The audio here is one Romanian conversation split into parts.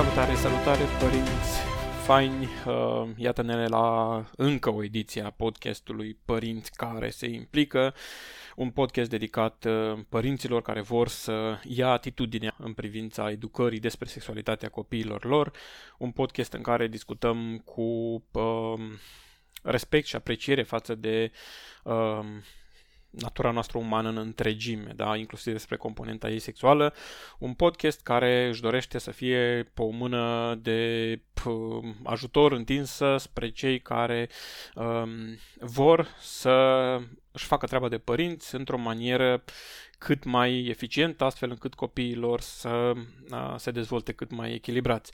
Salutare, salutare părinți faini! Uh, iată-ne la încă o ediție a podcastului Părinți care se implică, un podcast dedicat uh, părinților care vor să ia atitudinea în privința educării despre sexualitatea copiilor lor, un podcast în care discutăm cu uh, respect și apreciere față de uh, natura noastră umană în întregime, da? inclusiv despre componenta ei sexuală, un podcast care își dorește să fie pe o mână de p- ajutor întinsă spre cei care um, vor să își facă treaba de părinți într-o manieră cât mai eficientă, astfel încât copiii lor să uh, se dezvolte cât mai echilibrați.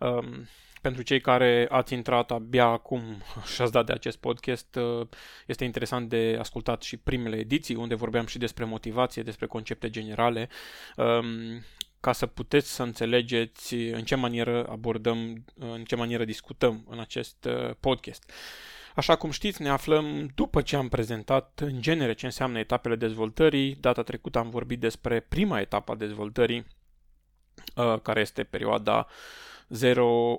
Um, pentru cei care ați intrat abia acum și ați dat de acest podcast, uh, este interesant de ascultat și primele ediții, unde vorbeam și despre motivație, despre concepte generale, um, ca să puteți să înțelegeți în ce manieră abordăm, în ce manieră discutăm în acest uh, podcast. Așa cum știți, ne aflăm după ce am prezentat în genere ce înseamnă etapele dezvoltării. Data trecută am vorbit despre prima etapă a dezvoltării, uh, care este perioada 0,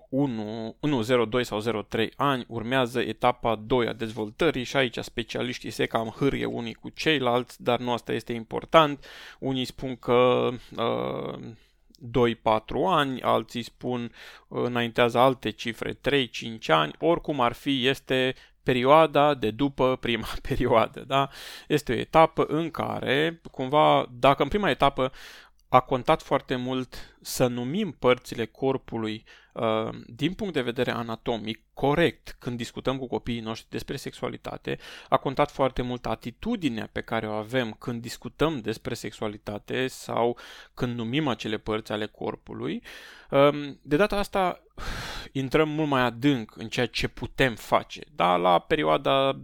1, 1, 0, 2 sau 0, 3 ani, urmează etapa 2 a dezvoltării și aici specialiștii se cam hârie unii cu ceilalți, dar nu asta este important. Unii spun că uh, 2-4 ani, alții spun uh, înaintează alte cifre 3-5 ani, oricum ar fi, este perioada de după prima perioadă. Da? Este o etapă în care, cumva, dacă în prima etapă a contat foarte mult să numim părțile corpului uh, din punct de vedere anatomic corect când discutăm cu copiii noștri despre sexualitate. A contat foarte mult atitudinea pe care o avem când discutăm despre sexualitate sau când numim acele părți ale corpului. Uh, de data asta intrăm mult mai adânc în ceea ce putem face. Da, la perioada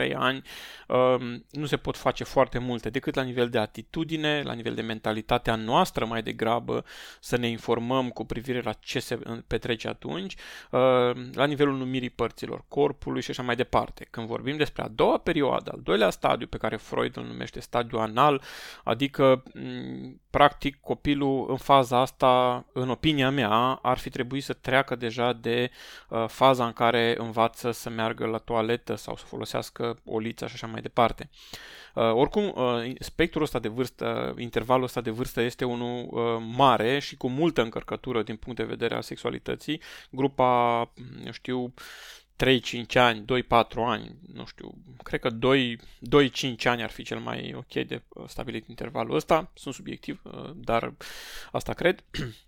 0-2-0-3 ani um, nu se pot face foarte multe decât la nivel de atitudine, la nivel de mentalitatea noastră mai degrabă, să ne informăm cu privire la ce se petrece atunci, um, la nivelul numirii părților corpului și așa mai departe. Când vorbim despre a doua perioadă, al doilea stadiu pe care Freud îl numește stadiu anal, adică practic copilul în faza asta, în opinia mea, ar fi trebuit să treacă deja de uh, faza în care învață să meargă la toaletă sau să folosească o liță și așa mai departe. Uh, oricum, uh, spectrul ăsta de vârstă, intervalul ăsta de vârstă este unul uh, mare și cu multă încărcătură din punct de vedere al sexualității. Grupa, eu știu, 3-5 ani, 2-4 ani, nu știu, cred că 2-5 ani ar fi cel mai ok de uh, stabilit intervalul ăsta, sunt subiectiv, uh, dar asta cred.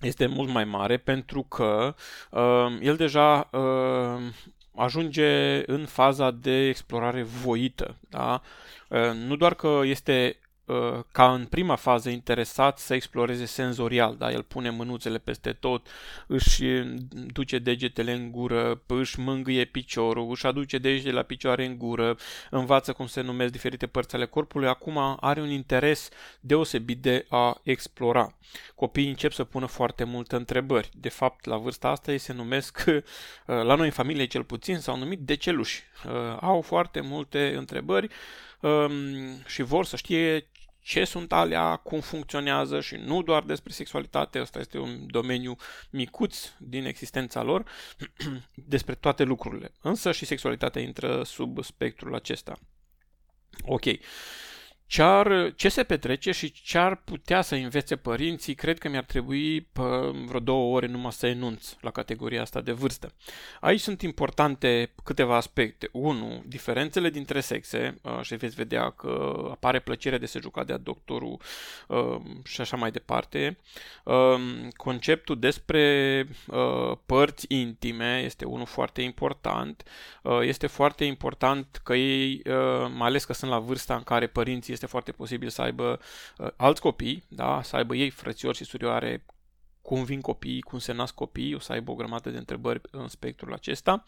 Este mult mai mare pentru că uh, el deja uh, ajunge în faza de explorare voită. Da? Uh, nu doar că este Uh, ca în prima fază interesat să exploreze senzorial, da? El pune mânuțele peste tot, își duce degetele în gură, își mângâie piciorul, își aduce degetele la picioare în gură, învață cum se numesc diferite părți ale corpului, acum are un interes deosebit de a explora. Copiii încep să pună foarte multe întrebări. De fapt, la vârsta asta ei se numesc, uh, la noi în familie cel puțin, s-au numit deceluși. Uh, au foarte multe întrebări um, și vor să știe ce sunt alea, cum funcționează și nu doar despre sexualitate, ăsta este un domeniu micuț din existența lor, despre toate lucrurile. Însă și sexualitatea intră sub spectrul acesta. Ok. Ce, ar, ce se petrece și ce ar putea să învețe părinții, cred că mi-ar trebui pe vreo două ore numai să enunț la categoria asta de vârstă. Aici sunt importante câteva aspecte. Unu, diferențele dintre sexe uh, și veți vedea că apare plăcerea de se juca de doctorul uh, și așa mai departe. Uh, conceptul despre părți intime este unul foarte important. Este foarte important că ei, mai ales că sunt la vârsta în care părinții este foarte posibil să aibă uh, alți copii, da? să aibă ei frățiori și surioare cum vin copiii, cum se nasc copiii, o să aibă o grămadă de întrebări în spectrul acesta.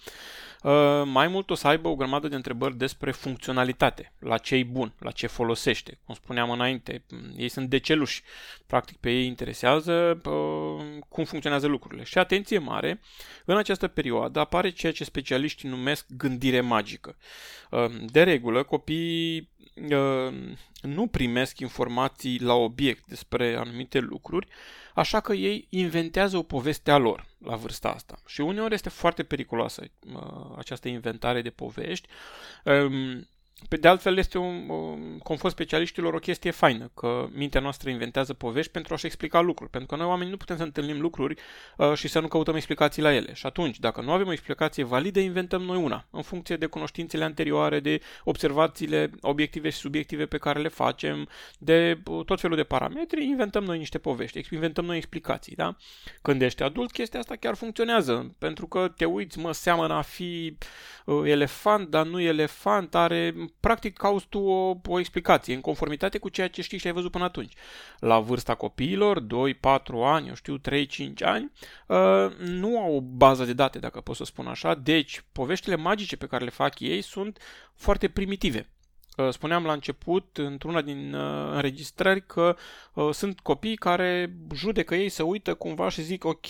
Uh, mai mult o să aibă o grămadă de întrebări despre funcționalitate, la ce e bun, la ce folosește. Cum spuneam înainte, ei sunt deceluși, practic pe ei interesează uh, cum funcționează lucrurile. Și atenție mare, în această perioadă apare ceea ce specialiștii numesc gândire magică. Uh, de regulă, copiii nu primesc informații la obiect despre anumite lucruri, așa că ei inventează o poveste a lor la vârsta asta. Și uneori este foarte periculoasă această inventare de povești. Um, pe de altfel, este un, conform specialiștilor o chestie faină, că mintea noastră inventează povești pentru a-și explica lucruri. Pentru că noi oamenii nu putem să întâlnim lucruri uh, și să nu căutăm explicații la ele. Și atunci, dacă nu avem o explicație validă, inventăm noi una, în funcție de cunoștințele anterioare, de observațiile obiective și subiective pe care le facem, de uh, tot felul de parametri, inventăm noi niște povești, inventăm noi explicații. Da? Când ești adult, chestia asta chiar funcționează, pentru că te uiți, mă, seamănă a fi uh, elefant, dar nu elefant, are practic cauți tu o, o explicație în conformitate cu ceea ce știi și ai văzut până atunci. La vârsta copiilor, 2, 4 ani, eu știu, 3, 5 ani, uh, nu au o bază de date, dacă pot să spun așa, deci poveștile magice pe care le fac ei sunt foarte primitive. Uh, spuneam la început, într-una din uh, înregistrări, că uh, sunt copii care judecă ei, să uită cumva și zic, ok,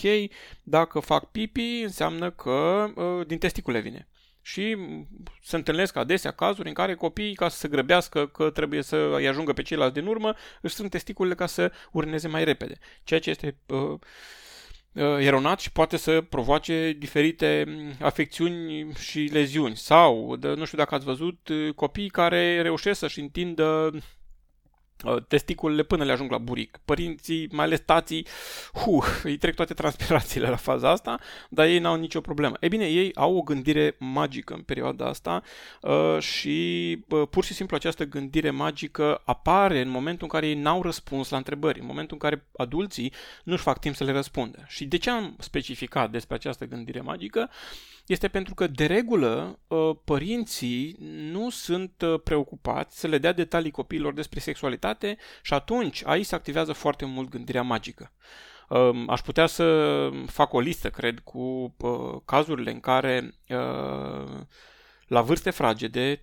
dacă fac pipi, înseamnă că uh, din testicule vine. Și se întâlnesc adesea cazuri în care copiii, ca să se grăbească că trebuie să îi ajungă pe ceilalți din urmă, își strâng testiculele ca să urneze mai repede. Ceea ce este uh, uh, eronat și poate să provoace diferite mm, afecțiuni și leziuni. Sau, de, nu știu dacă ați văzut, uh, copii care reușesc să-și întindă Uh, testiculele până le ajung la buric. Părinții, mai ales tații, hu, îi trec toate transpirațiile la faza asta, dar ei n-au nicio problemă. E bine, ei au o gândire magică în perioada asta uh, și uh, pur și simplu această gândire magică apare în momentul în care ei n-au răspuns la întrebări, în momentul în care adulții nu-și fac timp să le răspundă. Și de ce am specificat despre această gândire magică? Este pentru că, de regulă, uh, părinții nu sunt uh, preocupați să le dea detalii copiilor despre sexualitate și atunci aici se activează foarte mult gândirea magică. Um, aș putea să fac o listă, cred, cu uh, cazurile în care la vârste fragede, 3-5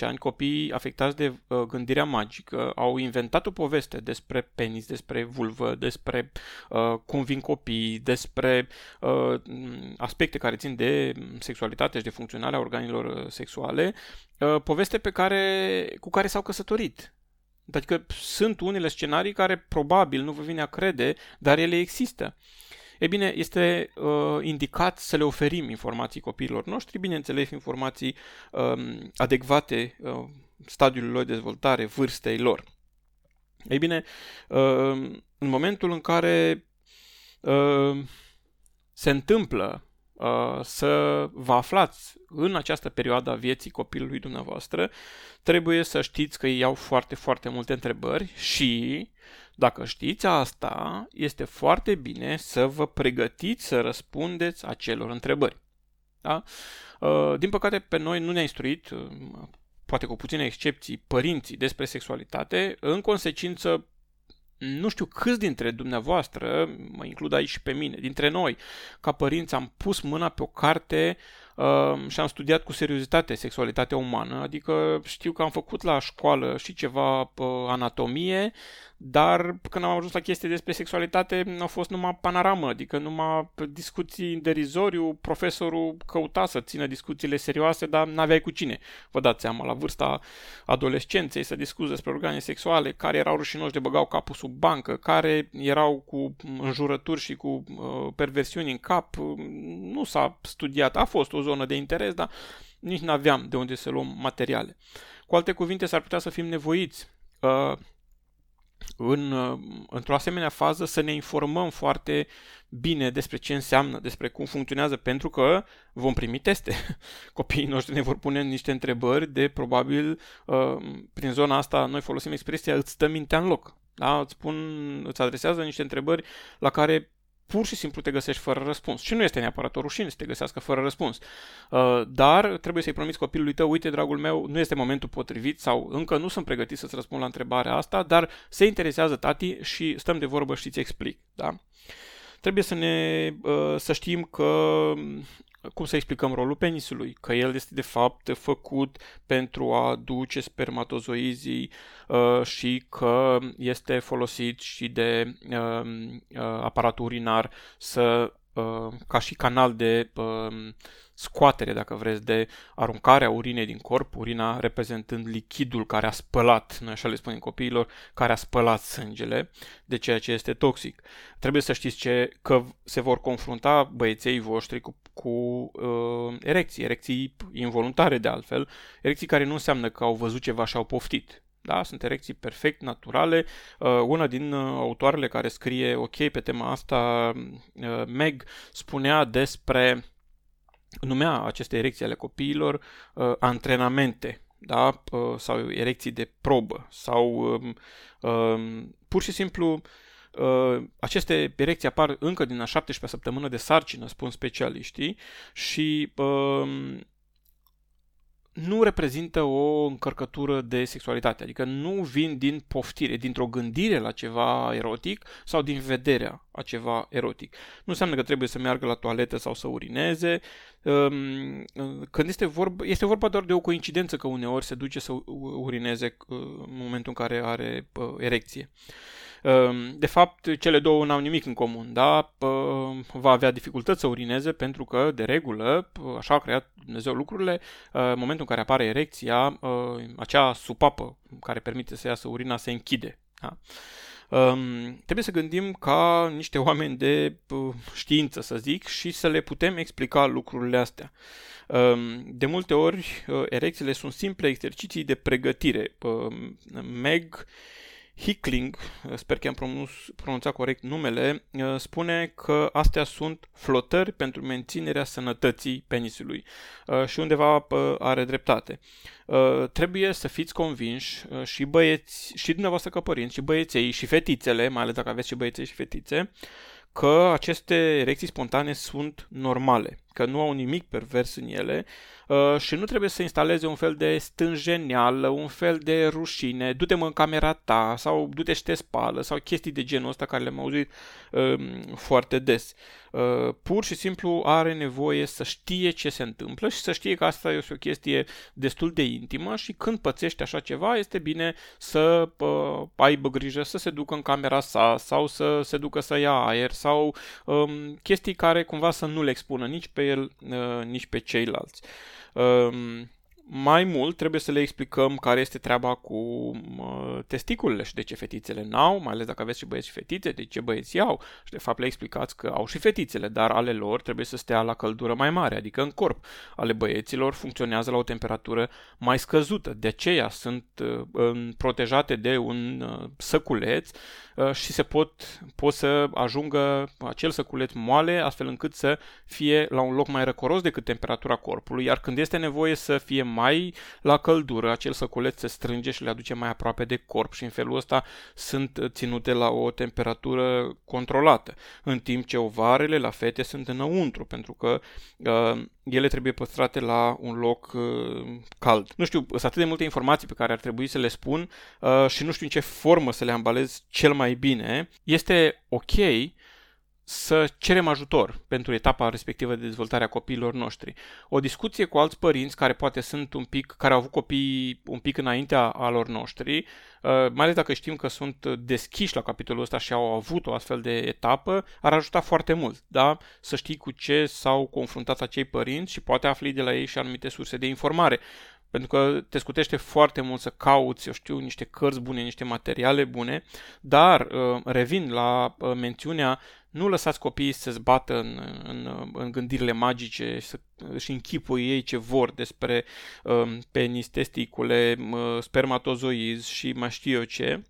ani, copiii afectați de uh, gândirea magică au inventat o poveste despre penis, despre vulvă, despre uh, cum vin copiii, despre uh, aspecte care țin de sexualitate și de funcționarea organelor uh, sexuale, uh, poveste pe care, cu care s-au căsătorit. Adică sunt unele scenarii care probabil nu vă vine a crede, dar ele există. E bine, este uh, indicat să le oferim informații copiilor noștri, bineînțeles informații um, adecvate uh, stadiului lor de dezvoltare, vârstei lor. Ei bine, uh, în momentul în care uh, se întâmplă uh, să vă aflați în această perioadă a vieții copilului dumneavoastră, trebuie să știți că ei au foarte, foarte multe întrebări și dacă știți asta, este foarte bine să vă pregătiți să răspundeți acelor întrebări. Da? Uh, din păcate, pe noi nu ne-a instruit, uh, poate cu puține excepții, părinții despre sexualitate. În consecință, nu știu câți dintre dumneavoastră, mă includ aici și pe mine, dintre noi, ca părinți am pus mâna pe o carte uh, și am studiat cu seriozitate sexualitatea umană, adică știu că am făcut la școală și ceva uh, anatomie, dar când am ajuns la chestii despre sexualitate au fost numai panoramă, adică numai discuții în derizoriu, profesorul căuta să țină discuțiile serioase, dar n-aveai cu cine. Vă dați seama, la vârsta adolescenței să discuți despre organe sexuale, care erau rușinoși de băgau capul sub bancă, care erau cu înjurături și cu uh, perversiuni în cap, nu s-a studiat, a fost o zonă de interes, dar nici nu aveam de unde să luăm materiale. Cu alte cuvinte, s-ar putea să fim nevoiți uh, în, într-o asemenea fază să ne informăm foarte bine despre ce înseamnă, despre cum funcționează, pentru că vom primi teste. Copiii noștri ne vor pune niște întrebări de probabil, uh, prin zona asta noi folosim expresia îți stă mintea în loc. Da? Îți, spun, îți adresează niște întrebări la care pur și simplu te găsești fără răspuns. Și nu este neapărat o rușine să te găsească fără răspuns. Uh, dar trebuie să-i promiți copilului tău, uite, dragul meu, nu este momentul potrivit sau încă nu sunt pregătit să-ți răspund la întrebarea asta, dar se interesează tati și stăm de vorbă și ți explic. Da? Trebuie să ne uh, să știm că cum să explicăm rolul penisului, că el este de fapt făcut pentru a duce spermatozoizii uh, și că este folosit și de uh, uh, aparatul urinar să uh, ca și canal de uh, scoatere, dacă vreți, de aruncarea urinei din corp, urina reprezentând lichidul care a spălat, noi așa le spunem copiilor, care a spălat sângele de ceea ce este toxic. Trebuie să știți ce, că se vor confrunta băieței voștri cu, cu uh, erecții, erecții involuntare de altfel, erecții care nu înseamnă că au văzut ceva și au poftit. Da? Sunt erecții perfect naturale. Uh, una din uh, autoarele care scrie ok pe tema asta, uh, Meg, spunea despre numea aceste erecții ale copiilor uh, antrenamente da? uh, sau erecții de probă sau uh, uh, pur și simplu uh, aceste erecții apar încă din a 17 săptămână de sarcină, spun specialiștii, și uh, nu reprezintă o încărcătură de sexualitate, adică nu vin din poftire, dintr-o gândire la ceva erotic sau din vederea a ceva erotic. Nu înseamnă că trebuie să meargă la toaletă sau să urineze. Ehm, când este vorba, este vorba doar de o coincidență că uneori se duce să urineze uh, în momentul în care are uh, erecție. Ehm, de fapt, cele două n-au nimic în comun, da? Va avea dificultăți să urineze pentru că, de regulă, așa a creat Dumnezeu lucrurile, în momentul în care apare erecția, acea supapă care permite să iasă urina se închide. Da? Um, trebuie să gândim ca niște oameni de uh, știință, să zic, și să le putem explica lucrurile astea. Um, de multe ori, uh, erecțiile sunt simple exerciții de pregătire. Uh, Meg Hickling, sper că am pronunț, pronunțat corect numele, uh, spune că astea sunt flotări pentru menținerea sănătății penisului uh, și undeva uh, are dreptate. Trebuie să fiți convinși și băieți, și dumneavoastră ca părinți, și băieței, și fetițele, mai ales dacă aveți și băieței și fetițe, că aceste erecții spontane sunt normale, că nu au nimic pervers în ele uh, și nu trebuie să instaleze un fel de stânjeneală, un fel de rușine, du-te mă în camera ta sau du-te și te spală sau chestii de genul ăsta care le-am auzit uh, foarte des. Uh, pur și simplu are nevoie să știe ce se întâmplă și să știe că asta este o chestie destul de intimă și când pățește așa ceva este bine să uh, aibă grijă să se ducă în camera sa sau să se ducă să ia aer sau um, chestii care cumva să nu le expună nici pe el, uh, nici pe ceilalți. Um, mai mult trebuie să le explicăm care este treaba cu uh, testiculele și de ce fetițele n-au, mai ales dacă aveți și băieți și fetițe, de ce băieții au. Și de fapt le explicați că au și fetițele, dar ale lor trebuie să stea la căldură mai mare, adică în corp. Ale băieților funcționează la o temperatură mai scăzută, de aceea sunt uh, protejate de un uh, săculeț uh, și se pot, pot să ajungă acel săculeț moale astfel încât să fie la un loc mai răcoros decât temperatura corpului, iar când este nevoie să fie mai la căldură, acel săculeț se strânge și le aduce mai aproape de corp și în felul ăsta sunt ținute la o temperatură controlată, în timp ce ovarele la fete sunt înăuntru, pentru că uh, ele trebuie păstrate la un loc uh, cald. Nu știu, sunt atât de multe informații pe care ar trebui să le spun uh, și nu știu în ce formă să le ambalez cel mai bine. Este ok să cerem ajutor pentru etapa respectivă de dezvoltare a copiilor noștri. O discuție cu alți părinți care poate sunt un pic, care au avut copii un pic înaintea alor noștri, uh, mai ales dacă știm că sunt deschiși la capitolul ăsta și au avut o astfel de etapă, ar ajuta foarte mult, da? Să știi cu ce s-au confruntat acei părinți și poate afli de la ei și anumite surse de informare. Pentru că te scutește foarte mult să cauți, eu știu, niște cărți bune, niște materiale bune, dar uh, revin la uh, mențiunea nu lăsați copiii să se bată în, în, în gândirile magice să și închipui ei ce vor despre um, penis, testicule, spermatozoizi și mai știu eu ce.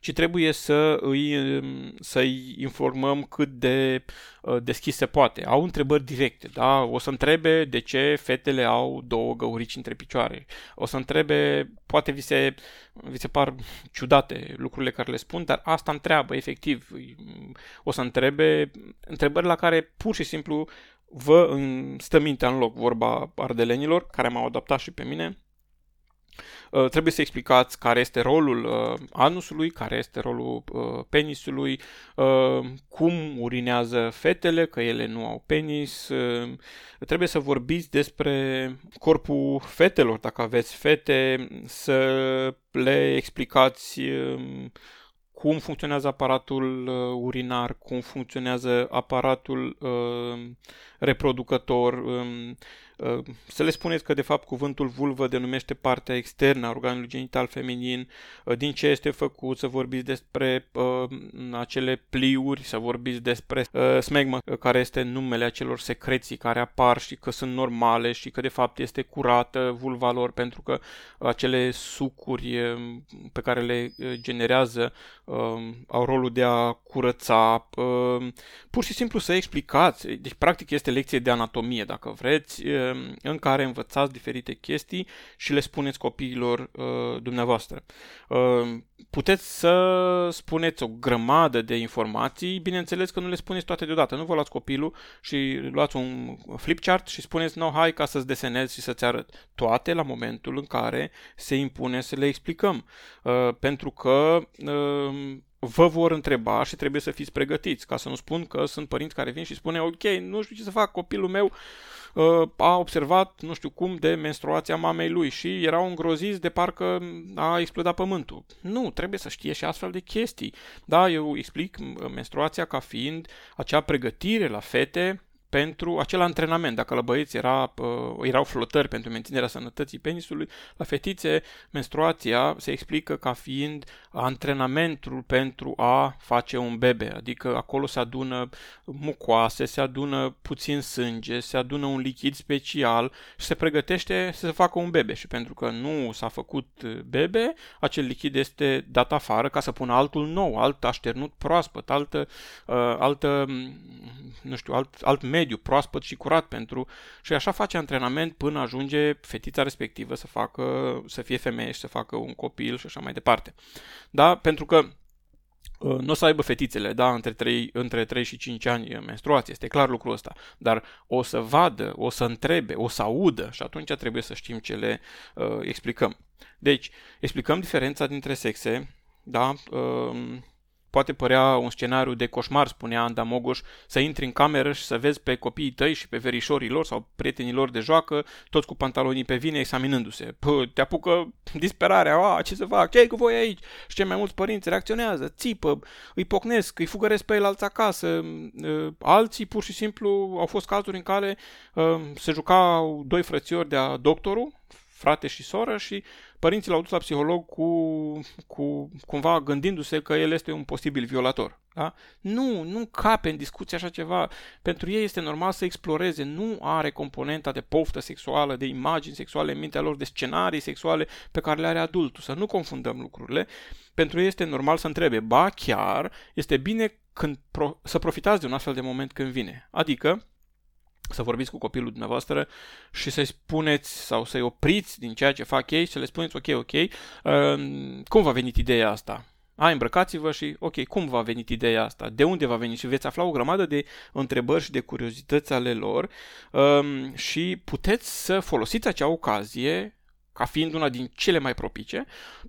Ci trebuie să îi, să-i informăm cât de uh, deschis se poate. Au întrebări directe, da? O să întrebe de ce fetele au două găurici între picioare. O să întrebe, poate vi se, vi se par ciudate lucrurile care le spun, dar asta întreabă, efectiv. O să întrebe întrebări la care pur și simplu vă stă mintea în loc, vorba ardelenilor, care m-au adaptat și pe mine Uh, trebuie să explicați care este rolul uh, anusului, care este rolul uh, penisului, cum urinează fetele, că ele nu au penis. Trebuie să vorbiți despre corpul fetelor, dacă aveți fete, să le explicați cum funcționează aparatul urinar, cum funcționează aparatul reproducător, um, Uh, să le spuneți că de fapt cuvântul vulvă denumește partea externă a organului genital feminin, uh, din ce este făcut, să vorbiți despre uh, acele pliuri, să vorbiți despre uh, smegma, care este numele acelor secreții care apar și că sunt normale și că de fapt este curată vulva lor pentru că acele sucuri pe care le generează uh, au rolul de a curăța, uh, pur și simplu să explicați, deci practic este lecție de anatomie dacă vreți, Um, în care învățați diferite chestii și le spuneți copiilor uh, dumneavoastră. Uh, puteți să spuneți o grămadă de informații, bineînțeles că nu le spuneți toate deodată. Nu vă luați copilul și luați un flipchart și spuneți, no, hai ca să-ți desenezi și să-ți arăt toate la momentul în care se impune să le explicăm. Uh, pentru că uh, vă vor întreba și trebuie să fiți pregătiți, ca să nu spun că sunt părinți care vin și spune, ok, nu știu ce să fac, copilul meu uh, a observat, nu știu cum, de menstruația mamei lui și erau îngroziți de parcă a explodat pământul. Nu, trebuie să știe și astfel de chestii. Da, eu explic menstruația ca fiind acea pregătire la fete pentru acel antrenament. Dacă la băieți era, uh, erau flotări pentru menținerea sănătății penisului, la fetițe menstruația se explică ca fiind antrenamentul pentru a face un bebe, adică acolo se adună mucoase, se adună puțin sânge, se adună un lichid special și se pregătește să se facă un bebe și pentru că nu s-a făcut bebe, acel lichid este dat afară ca să pună altul nou, alt așternut proaspăt, altă, uh, altă nu știu, alt, alt mediu proaspăt și curat pentru și așa face antrenament până ajunge fetița respectivă să facă, să fie femeie și să facă un copil și așa mai departe. Da? Pentru că uh, nu o să aibă fetițele, da, între 3, între 3 și 5 ani menstruație, este clar lucrul ăsta, dar o să vadă, o să întrebe, o să audă și atunci trebuie să știm ce le uh, explicăm. Deci, explicăm diferența dintre sexe, da, uh, Poate părea un scenariu de coșmar, spunea Anda Mogoș, să intri în cameră și să vezi pe copiii tăi și pe verișorii lor sau prietenii lor de joacă, toți cu pantalonii pe vine, examinându-se. Pă, te apucă disperarea, a, ce să fac, ce cu voi aici? Și cei mai mulți părinți reacționează, țipă, îi pocnesc, îi fugăresc pe el alți acasă. Ă, alții, pur și simplu, au fost cazuri în care ă, se jucau doi frățiori de-a doctorul, frate și soră și părinții l-au dus la psiholog cu, cu cumva gândindu-se că el este un posibil violator. Da? Nu, nu cape în discuție așa ceva. Pentru ei este normal să exploreze. Nu are componenta de poftă sexuală, de imagini sexuale în mintea lor, de scenarii sexuale pe care le are adultul. Să nu confundăm lucrurile. Pentru ei este normal să întrebe. Ba chiar este bine când pro- să profitați de un astfel de moment când vine. Adică, să vorbiți cu copilul dumneavoastră și să-i spuneți sau să-i opriți din ceea ce fac ei și să le spuneți ok, ok, uh, cum v-a venit ideea asta? Hai, îmbrăcați-vă și, ok, cum v-a venit ideea asta? De unde va veni? Și veți afla o grămadă de întrebări și de curiozități ale lor um, și puteți să folosiți acea ocazie ca fiind una din cele mai propice,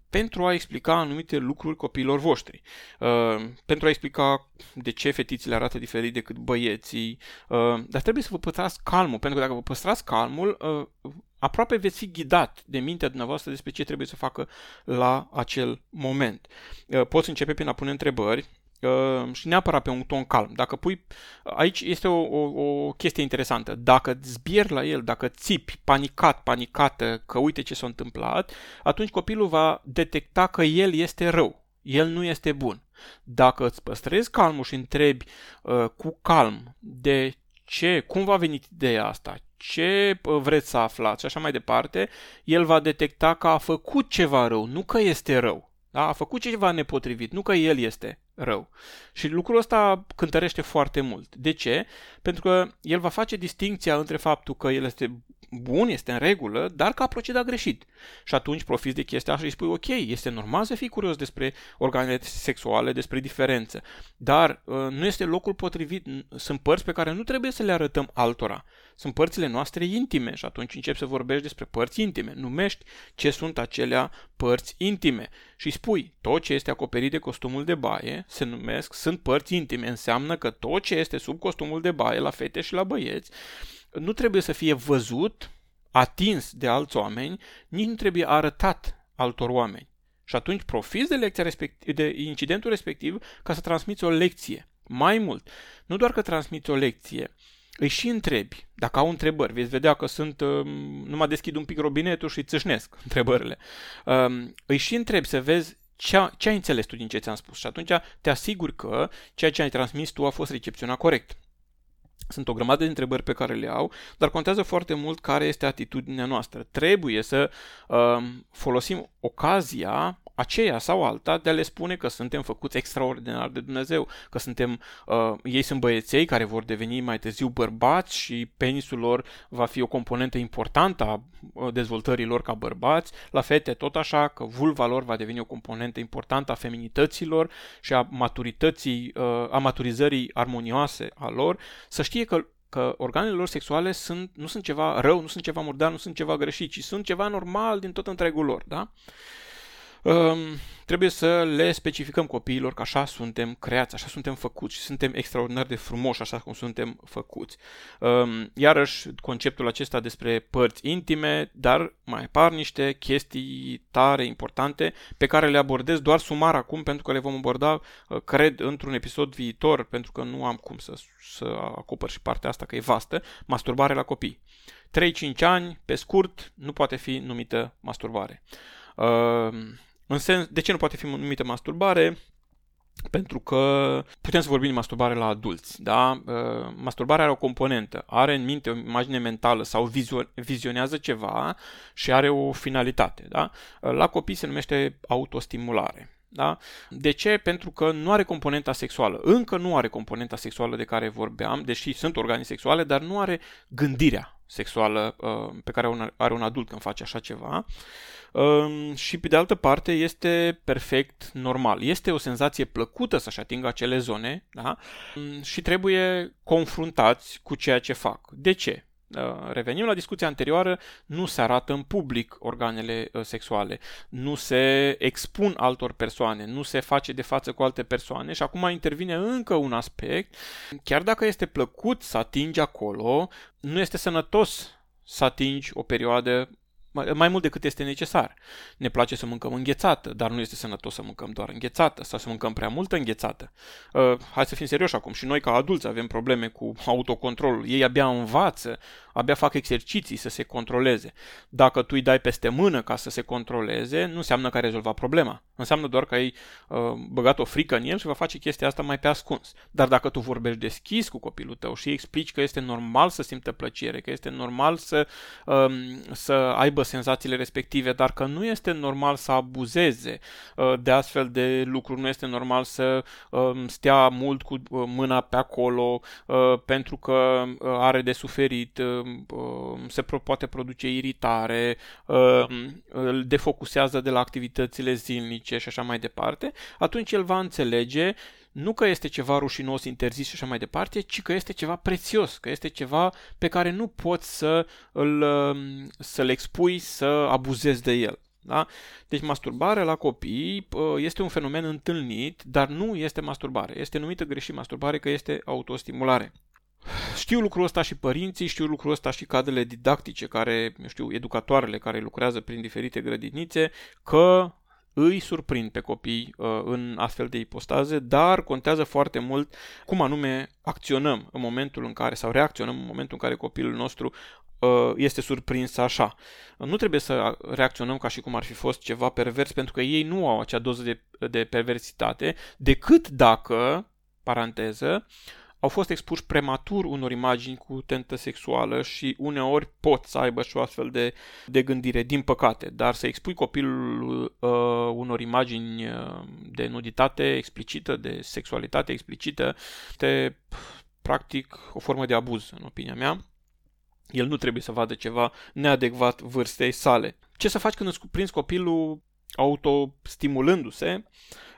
pentru a explica anumite lucruri copiilor voștri. Uh, pentru a explica de ce fetițile arată diferit decât băieții, uh, dar trebuie să vă păstrați calmul, pentru că dacă vă păstrați calmul, uh, aproape veți fi ghidat de mintea dumneavoastră despre ce trebuie să facă la acel moment. Uh, poți începe prin a pune întrebări, Uh, și neapărat pe un ton calm. Dacă pui, aici este o, o, o chestie interesantă. Dacă zbieri la el, dacă țipi panicat, panicată, că uite ce s-a întâmplat, atunci copilul va detecta că el este rău. El nu este bun. Dacă îți păstrezi calmul și întrebi uh, cu calm de ce, cum va venit ideea asta, ce uh, vreți să aflați și așa mai departe, el va detecta că a făcut ceva rău, nu că este rău. Da? A făcut ceva nepotrivit, nu că el este rău. Și lucrul ăsta cântărește foarte mult. De ce? Pentru că el va face distinția între faptul că el este bun, este în regulă, dar că a procedat greșit. Și atunci profiți de chestia asta și spui, ok, este normal să fii curios despre organele sexuale, despre diferențe, dar uh, nu este locul potrivit, sunt părți pe care nu trebuie să le arătăm altora. Sunt părțile noastre intime și atunci începi să vorbești despre părți intime. Numești ce sunt acelea părți intime și spui, tot ce este acoperit de costumul de baie se numesc, sunt părți intime. Înseamnă că tot ce este sub costumul de baie la fete și la băieți nu trebuie să fie văzut, atins de alți oameni, nici nu trebuie arătat altor oameni. Și atunci profiți de, lecția respectiv, de incidentul respectiv ca să transmiți o lecție. Mai mult, nu doar că transmiți o lecție, îi și întrebi. Dacă au întrebări, veți vedea că sunt, um, numai deschid un pic robinetul și țâșnesc întrebările. Um, îi și întrebi să vezi ce, ce ai înțeles tu din ce ți-am spus și atunci te asiguri că ceea ce ai transmis tu a fost recepționat corect. Sunt o grămadă de întrebări pe care le au, dar contează foarte mult care este atitudinea noastră. Trebuie să uh, folosim ocazia aceea sau alta de a le spune că suntem făcuți extraordinar de Dumnezeu, că suntem, uh, ei sunt băieței care vor deveni mai târziu bărbați și penisul lor va fi o componentă importantă a uh, dezvoltării lor ca bărbați, la fete tot așa, că vulva lor va deveni o componentă importantă a feminităților și a maturității, uh, a maturizării armonioase a lor, să știe că că organele lor sexuale sunt, nu sunt ceva rău, nu sunt ceva murdar, nu sunt ceva greșit, ci sunt ceva normal din tot întregul lor, da? Um, trebuie să le specificăm copiilor că așa suntem creați, așa suntem făcuți și suntem extraordinar de frumoși așa cum suntem făcuți. Um, iarăși, conceptul acesta despre părți intime, dar mai apar niște chestii tare importante pe care le abordez doar sumar acum pentru că le vom aborda, uh, cred, într-un episod viitor, pentru că nu am cum să, să acopăr și partea asta că e vastă, masturbare la copii. 3-5 ani, pe scurt, nu poate fi numită masturbare. Uh, în sens, de ce nu poate fi numită masturbare? Pentru că putem să vorbim de masturbare la adulți, da? Uh, masturbarea are o componentă, are în minte o imagine mentală sau vizionează ceva și are o finalitate, da? Uh, la copii se numește autostimulare. Da? De ce? Pentru că nu are componenta sexuală. Încă nu are componenta sexuală de care vorbeam, deși sunt organe sexuale, dar nu are gândirea sexuală uh, pe care are un adult când face așa ceva. Uh, și pe de altă parte este perfect normal. Este o senzație plăcută să-și atingă acele zone da? Uh, și trebuie confruntați cu ceea ce fac. De ce? Uh, revenim la discuția anterioară, nu se arată în public organele uh, sexuale, nu se expun altor persoane, nu se face de față cu alte persoane și acum intervine încă un aspect, chiar dacă este plăcut să atingi acolo, nu este sănătos să atingi o perioadă mai mult decât este necesar. Ne place să mâncăm înghețată, dar nu este sănătos să mâncăm doar înghețată sau să mâncăm prea multă înghețată. Uh, hai să fim serioși acum. Și noi ca adulți avem probleme cu autocontrolul. Ei abia învață, abia fac exerciții să se controleze. Dacă tu îi dai peste mână ca să se controleze, nu înseamnă că ai rezolvat problema. Înseamnă doar că ai uh, băgat o frică în el și va face chestia asta mai pe ascuns. Dar dacă tu vorbești deschis cu copilul tău și îi explici că este normal să simtă plăcere, că este normal să, uh, să aibă senzațiile respective, dar că nu este normal să abuzeze uh, de astfel de lucruri, nu este normal să um, stea mult cu uh, mâna pe acolo uh, pentru că are de suferit, um, se poate produce iritare, îl defocusează de la activitățile zilnice și așa mai departe, atunci el va înțelege nu că este ceva rușinos, interzis și așa mai departe, ci că este ceva prețios, că este ceva pe care nu poți să îl, um, să-l expui, să abuzezi de el. Da? Deci masturbarea la copii este un fenomen întâlnit, dar nu este masturbare. Este numită greșit masturbare că este autostimulare. Știu lucrul ăsta și părinții, știu lucrul ăsta și cadrele didactice, care, știu, educatoarele care lucrează prin diferite grădinițe, că îi surprind pe copii uh, în astfel de ipostaze, dar contează foarte mult cum anume acționăm în momentul în care, sau reacționăm în momentul în care copilul nostru uh, este surprins așa. Nu trebuie să reacționăm ca și cum ar fi fost ceva pervers, pentru că ei nu au acea doză de, de perversitate, decât dacă, paranteză, au fost expuși prematur unor imagini cu tentă sexuală și uneori pot să aibă și o astfel de, de gândire, din păcate. Dar să expui copilul uh, unor imagini uh, de nuditate explicită, de sexualitate explicită, este practic o formă de abuz, în opinia mea. El nu trebuie să vadă ceva neadecvat vârstei sale. Ce să faci când îți prinzi copilul autostimulându-se?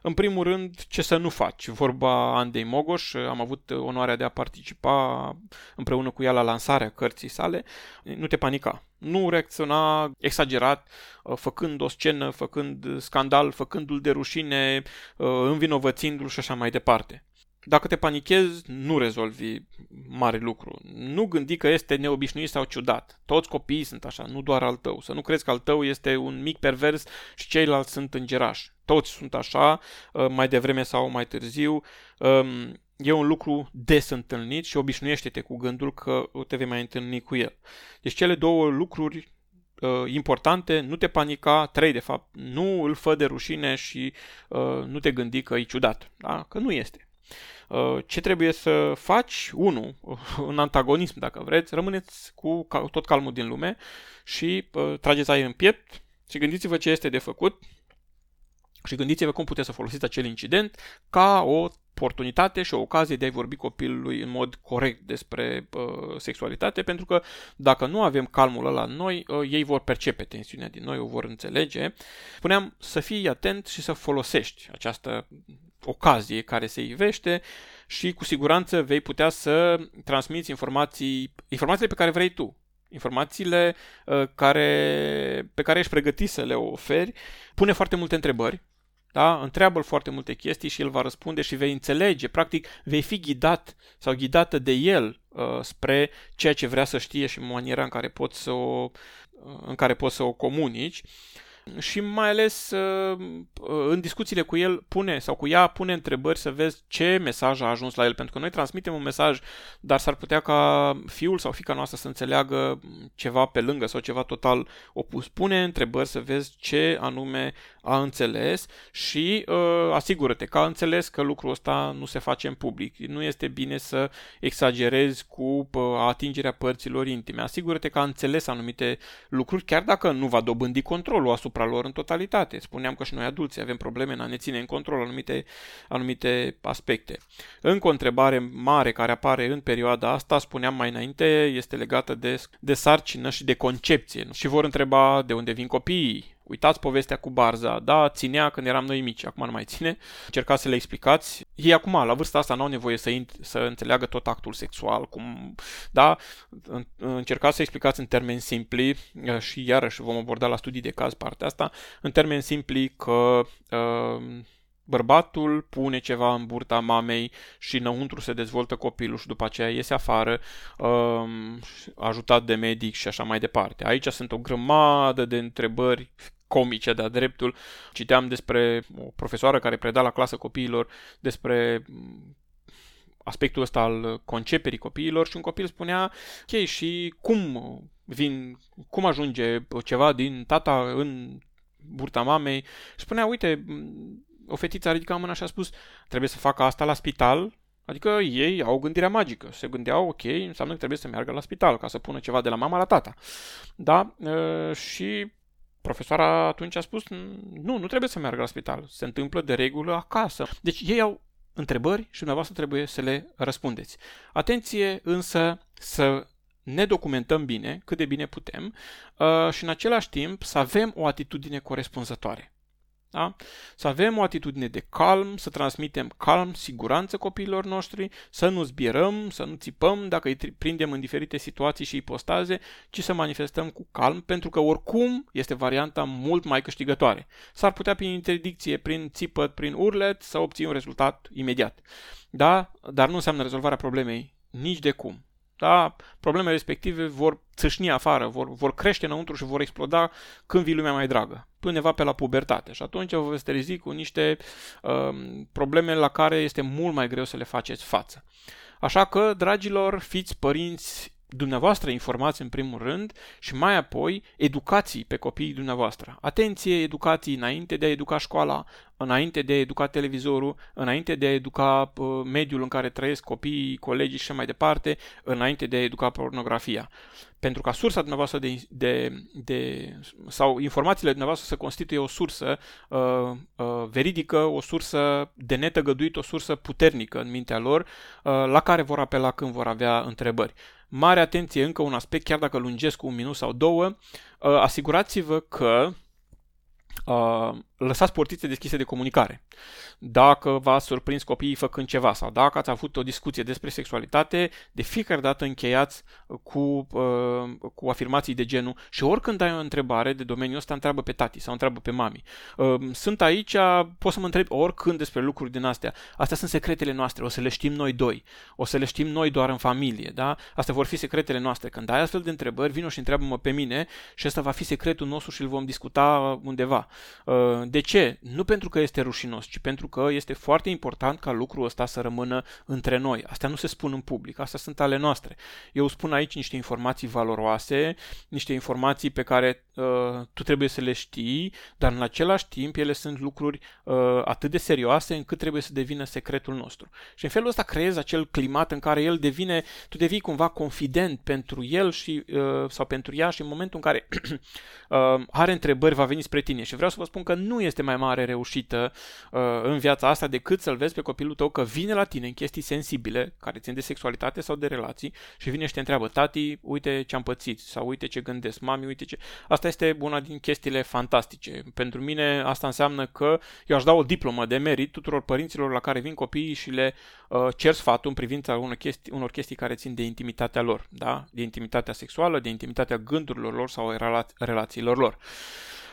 În primul rând, ce să nu faci? Vorba Andei Mogoș, am avut onoarea de a participa împreună cu ea la lansarea cărții sale. Nu te panica. Nu reacționa exagerat, făcând o scenă, făcând scandal, făcându-l de rușine, învinovățindu-l și așa mai departe. Dacă te panichezi, nu rezolvi mare lucru. Nu gândi că este neobișnuit sau ciudat. Toți copiii sunt așa, nu doar al tău. Să nu crezi că al tău este un mic pervers și ceilalți sunt îngerași. Toți sunt așa, uh, mai devreme sau mai târziu. Um, e un lucru des întâlnit și obișnuiește-te cu gândul că te vei mai întâlni cu el. Deci cele două lucruri uh, importante, nu te panica, trei de fapt, nu îl fă de rușine și uh, nu te gândi că e ciudat, da? că nu este. Uh, ce trebuie să faci? Unu, în antagonism, dacă vreți, rămâneți cu tot calmul din lume și uh, trageți aer în piept și gândiți-vă ce este de făcut și gândiți-vă cum puteți să folosiți acel incident ca o oportunitate și o ocazie de a-i vorbi copilului în mod corect despre uh, sexualitate, pentru că dacă nu avem calmul ăla în noi, uh, ei vor percepe tensiunea din noi, o vor înțelege. Spuneam să fii atent și să folosești această ocazie care se ivește și cu siguranță vei putea să transmiți informații, informațiile pe care vrei tu, informațiile uh, care, pe care ești pregătit să le oferi, pune foarte multe întrebări, da? întreabă foarte multe chestii și el va răspunde și vei înțelege, practic vei fi ghidat sau ghidată de el uh, spre ceea ce vrea să știe și maniera în care poți să o, uh, în care poți să o comunici. Uh, și mai ales uh, în discuțiile cu el pune sau cu ea pune întrebări să vezi ce mesaj a ajuns la el, pentru că noi transmitem un mesaj, dar s-ar putea ca fiul sau fica noastră să înțeleagă ceva pe lângă sau ceva total opus. Pune întrebări să vezi ce anume a înțeles și uh, asigură-te că a înțeles că lucrul ăsta nu se face în public. Nu este bine să exagerezi cu uh, atingerea părților intime. Asigură-te că a înțeles anumite lucruri, chiar dacă nu va dobândi controlul asupra lor în totalitate. Spuneam că și noi adulți avem probleme în a ne ține în control anumite, anumite aspecte. Încă o întrebare mare care apare în perioada asta, spuneam mai înainte, este legată de, de sarcină și de concepție. Și vor întreba de unde vin copiii, Uitați povestea cu Barza, da, ținea când eram noi mici, acum nu mai ține. Încercați să le explicați. Ei acum, la vârsta asta, nu au nevoie să, int- să înțeleagă tot actul sexual, cum, da, încercați să explicați în termeni simpli uh, și iarăși vom aborda la studii de caz partea asta, în termeni simpli că uh, bărbatul pune ceva în burta mamei și înăuntru se dezvoltă copilul și după aceea iese afară um, ajutat de medic și așa mai departe. Aici sunt o grămadă de întrebări comice de-a dreptul. Citeam despre o profesoară care preda la clasă copiilor despre aspectul ăsta al conceperii copiilor și un copil spunea, ok, și cum vin, cum ajunge ceva din tata în burta mamei și spunea, uite, o fetiță a ridicat mâna și a spus trebuie să facă asta la spital, adică ei au gândirea magică. Se gândeau, ok, înseamnă că trebuie să meargă la spital ca să pună ceva de la mama la tata. Da? Și profesoara atunci a spus, nu, nu trebuie să meargă la spital, se întâmplă de regulă acasă. Deci ei au întrebări și dumneavoastră trebuie să le răspundeți. Atenție însă să ne documentăm bine, cât de bine putem, și în același timp să avem o atitudine corespunzătoare. Da? Să avem o atitudine de calm, să transmitem calm, siguranță copiilor noștri, să nu zbierăm, să nu țipăm dacă îi prindem în diferite situații și ipostaze, ci să manifestăm cu calm, pentru că oricum este varianta mult mai câștigătoare. S-ar putea prin interdicție, prin țipăt, prin urlet să obții un rezultat imediat. Da? Dar nu înseamnă rezolvarea problemei nici de cum da, problemele respective vor țâșni afară, vor, vor crește înăuntru și vor exploda când vii lumea mai dragă, undeva pe la pubertate. Și atunci vă veți trezi cu niște uh, probleme la care este mult mai greu să le faceți față. Așa că, dragilor, fiți părinți dumneavoastră informați în primul rând și mai apoi educații pe copiii dumneavoastră. Atenție, educații înainte de a educa școala, înainte de a educa televizorul, înainte de a educa uh, mediul în care trăiesc copiii, colegii și mai departe, înainte de a educa pornografia. Pentru ca sursa dumneavoastră de, de, de sau informațiile dumneavoastră să constituie o sursă uh, uh, veridică, o sursă de netăgăduit, o sursă puternică în mintea lor, uh, la care vor apela când vor avea întrebări. Mare atenție, încă un aspect, chiar dacă lungesc cu un minut sau două, uh, asigurați-vă că uh, lăsați portițe deschise de comunicare. Dacă v-ați surprins copiii făcând ceva sau dacă ați avut o discuție despre sexualitate, de fiecare dată încheiați cu, uh, cu afirmații de genul și oricând ai o întrebare de domeniul ăsta, întreabă pe tati sau întreabă pe mami. Uh, sunt aici, poți să mă întreb oricând despre lucruri din astea. Astea sunt secretele noastre, o să le știm noi doi, o să le știm noi doar în familie, da? Astea vor fi secretele noastre. Când ai astfel de întrebări, vino și întreabă-mă pe mine și ăsta va fi secretul nostru și îl vom discuta undeva. Uh, de ce? Nu pentru că este rușinos, ci pentru că este foarte important ca lucrul ăsta să rămână între noi. Astea nu se spun în public, astea sunt ale noastre. Eu spun aici niște informații valoroase, niște informații pe care uh, tu trebuie să le știi, dar în același timp ele sunt lucruri uh, atât de serioase încât trebuie să devină secretul nostru. Și în felul ăsta creezi acel climat în care el devine, tu devii cumva confident pentru el și, uh, sau pentru ea și în momentul în care uh, are întrebări va veni spre tine. Și vreau să vă spun că nu este mai mare reușită uh, în viața asta decât să-l vezi pe copilul tău că vine la tine în chestii sensibile, care țin de sexualitate sau de relații și vine și te întreabă, tati, uite ce am pățit sau uite ce gândesc, mami, uite ce... Asta este una din chestiile fantastice. Pentru mine asta înseamnă că eu aș da o diplomă de merit tuturor părinților la care vin copiii și le uh, cer sfatul în privința unor chestii, unor chestii care țin de intimitatea lor, da? de intimitatea sexuală, de intimitatea gândurilor lor sau relațiilor lor.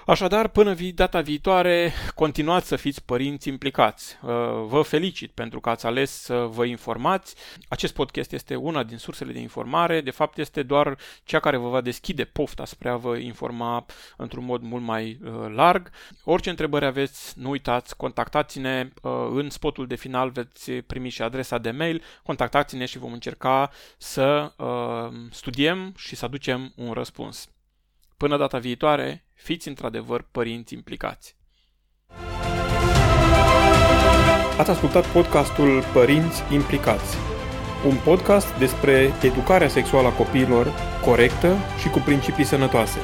Așadar, până vi- data viitoare, continuați să fiți părinți implicați. Uh, vă felicit pentru că ați ales să vă informați. Acest podcast este una din sursele de informare, de fapt este doar cea care vă va deschide pofta spre a vă informa într-un mod mult mai uh, larg. Orice întrebări aveți, nu uitați, contactați-ne uh, în spotul de final, veți primi și adresa de mail, contactați-ne și vom încerca să studiem și să aducem un răspuns. Până data viitoare, fiți într-adevăr părinți implicați. Ați ascultat podcastul Părinți implicați, un podcast despre educarea sexuală a copiilor corectă și cu principii sănătoase.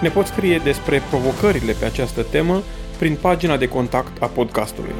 Ne poți scrie despre provocările pe această temă prin pagina de contact a podcastului.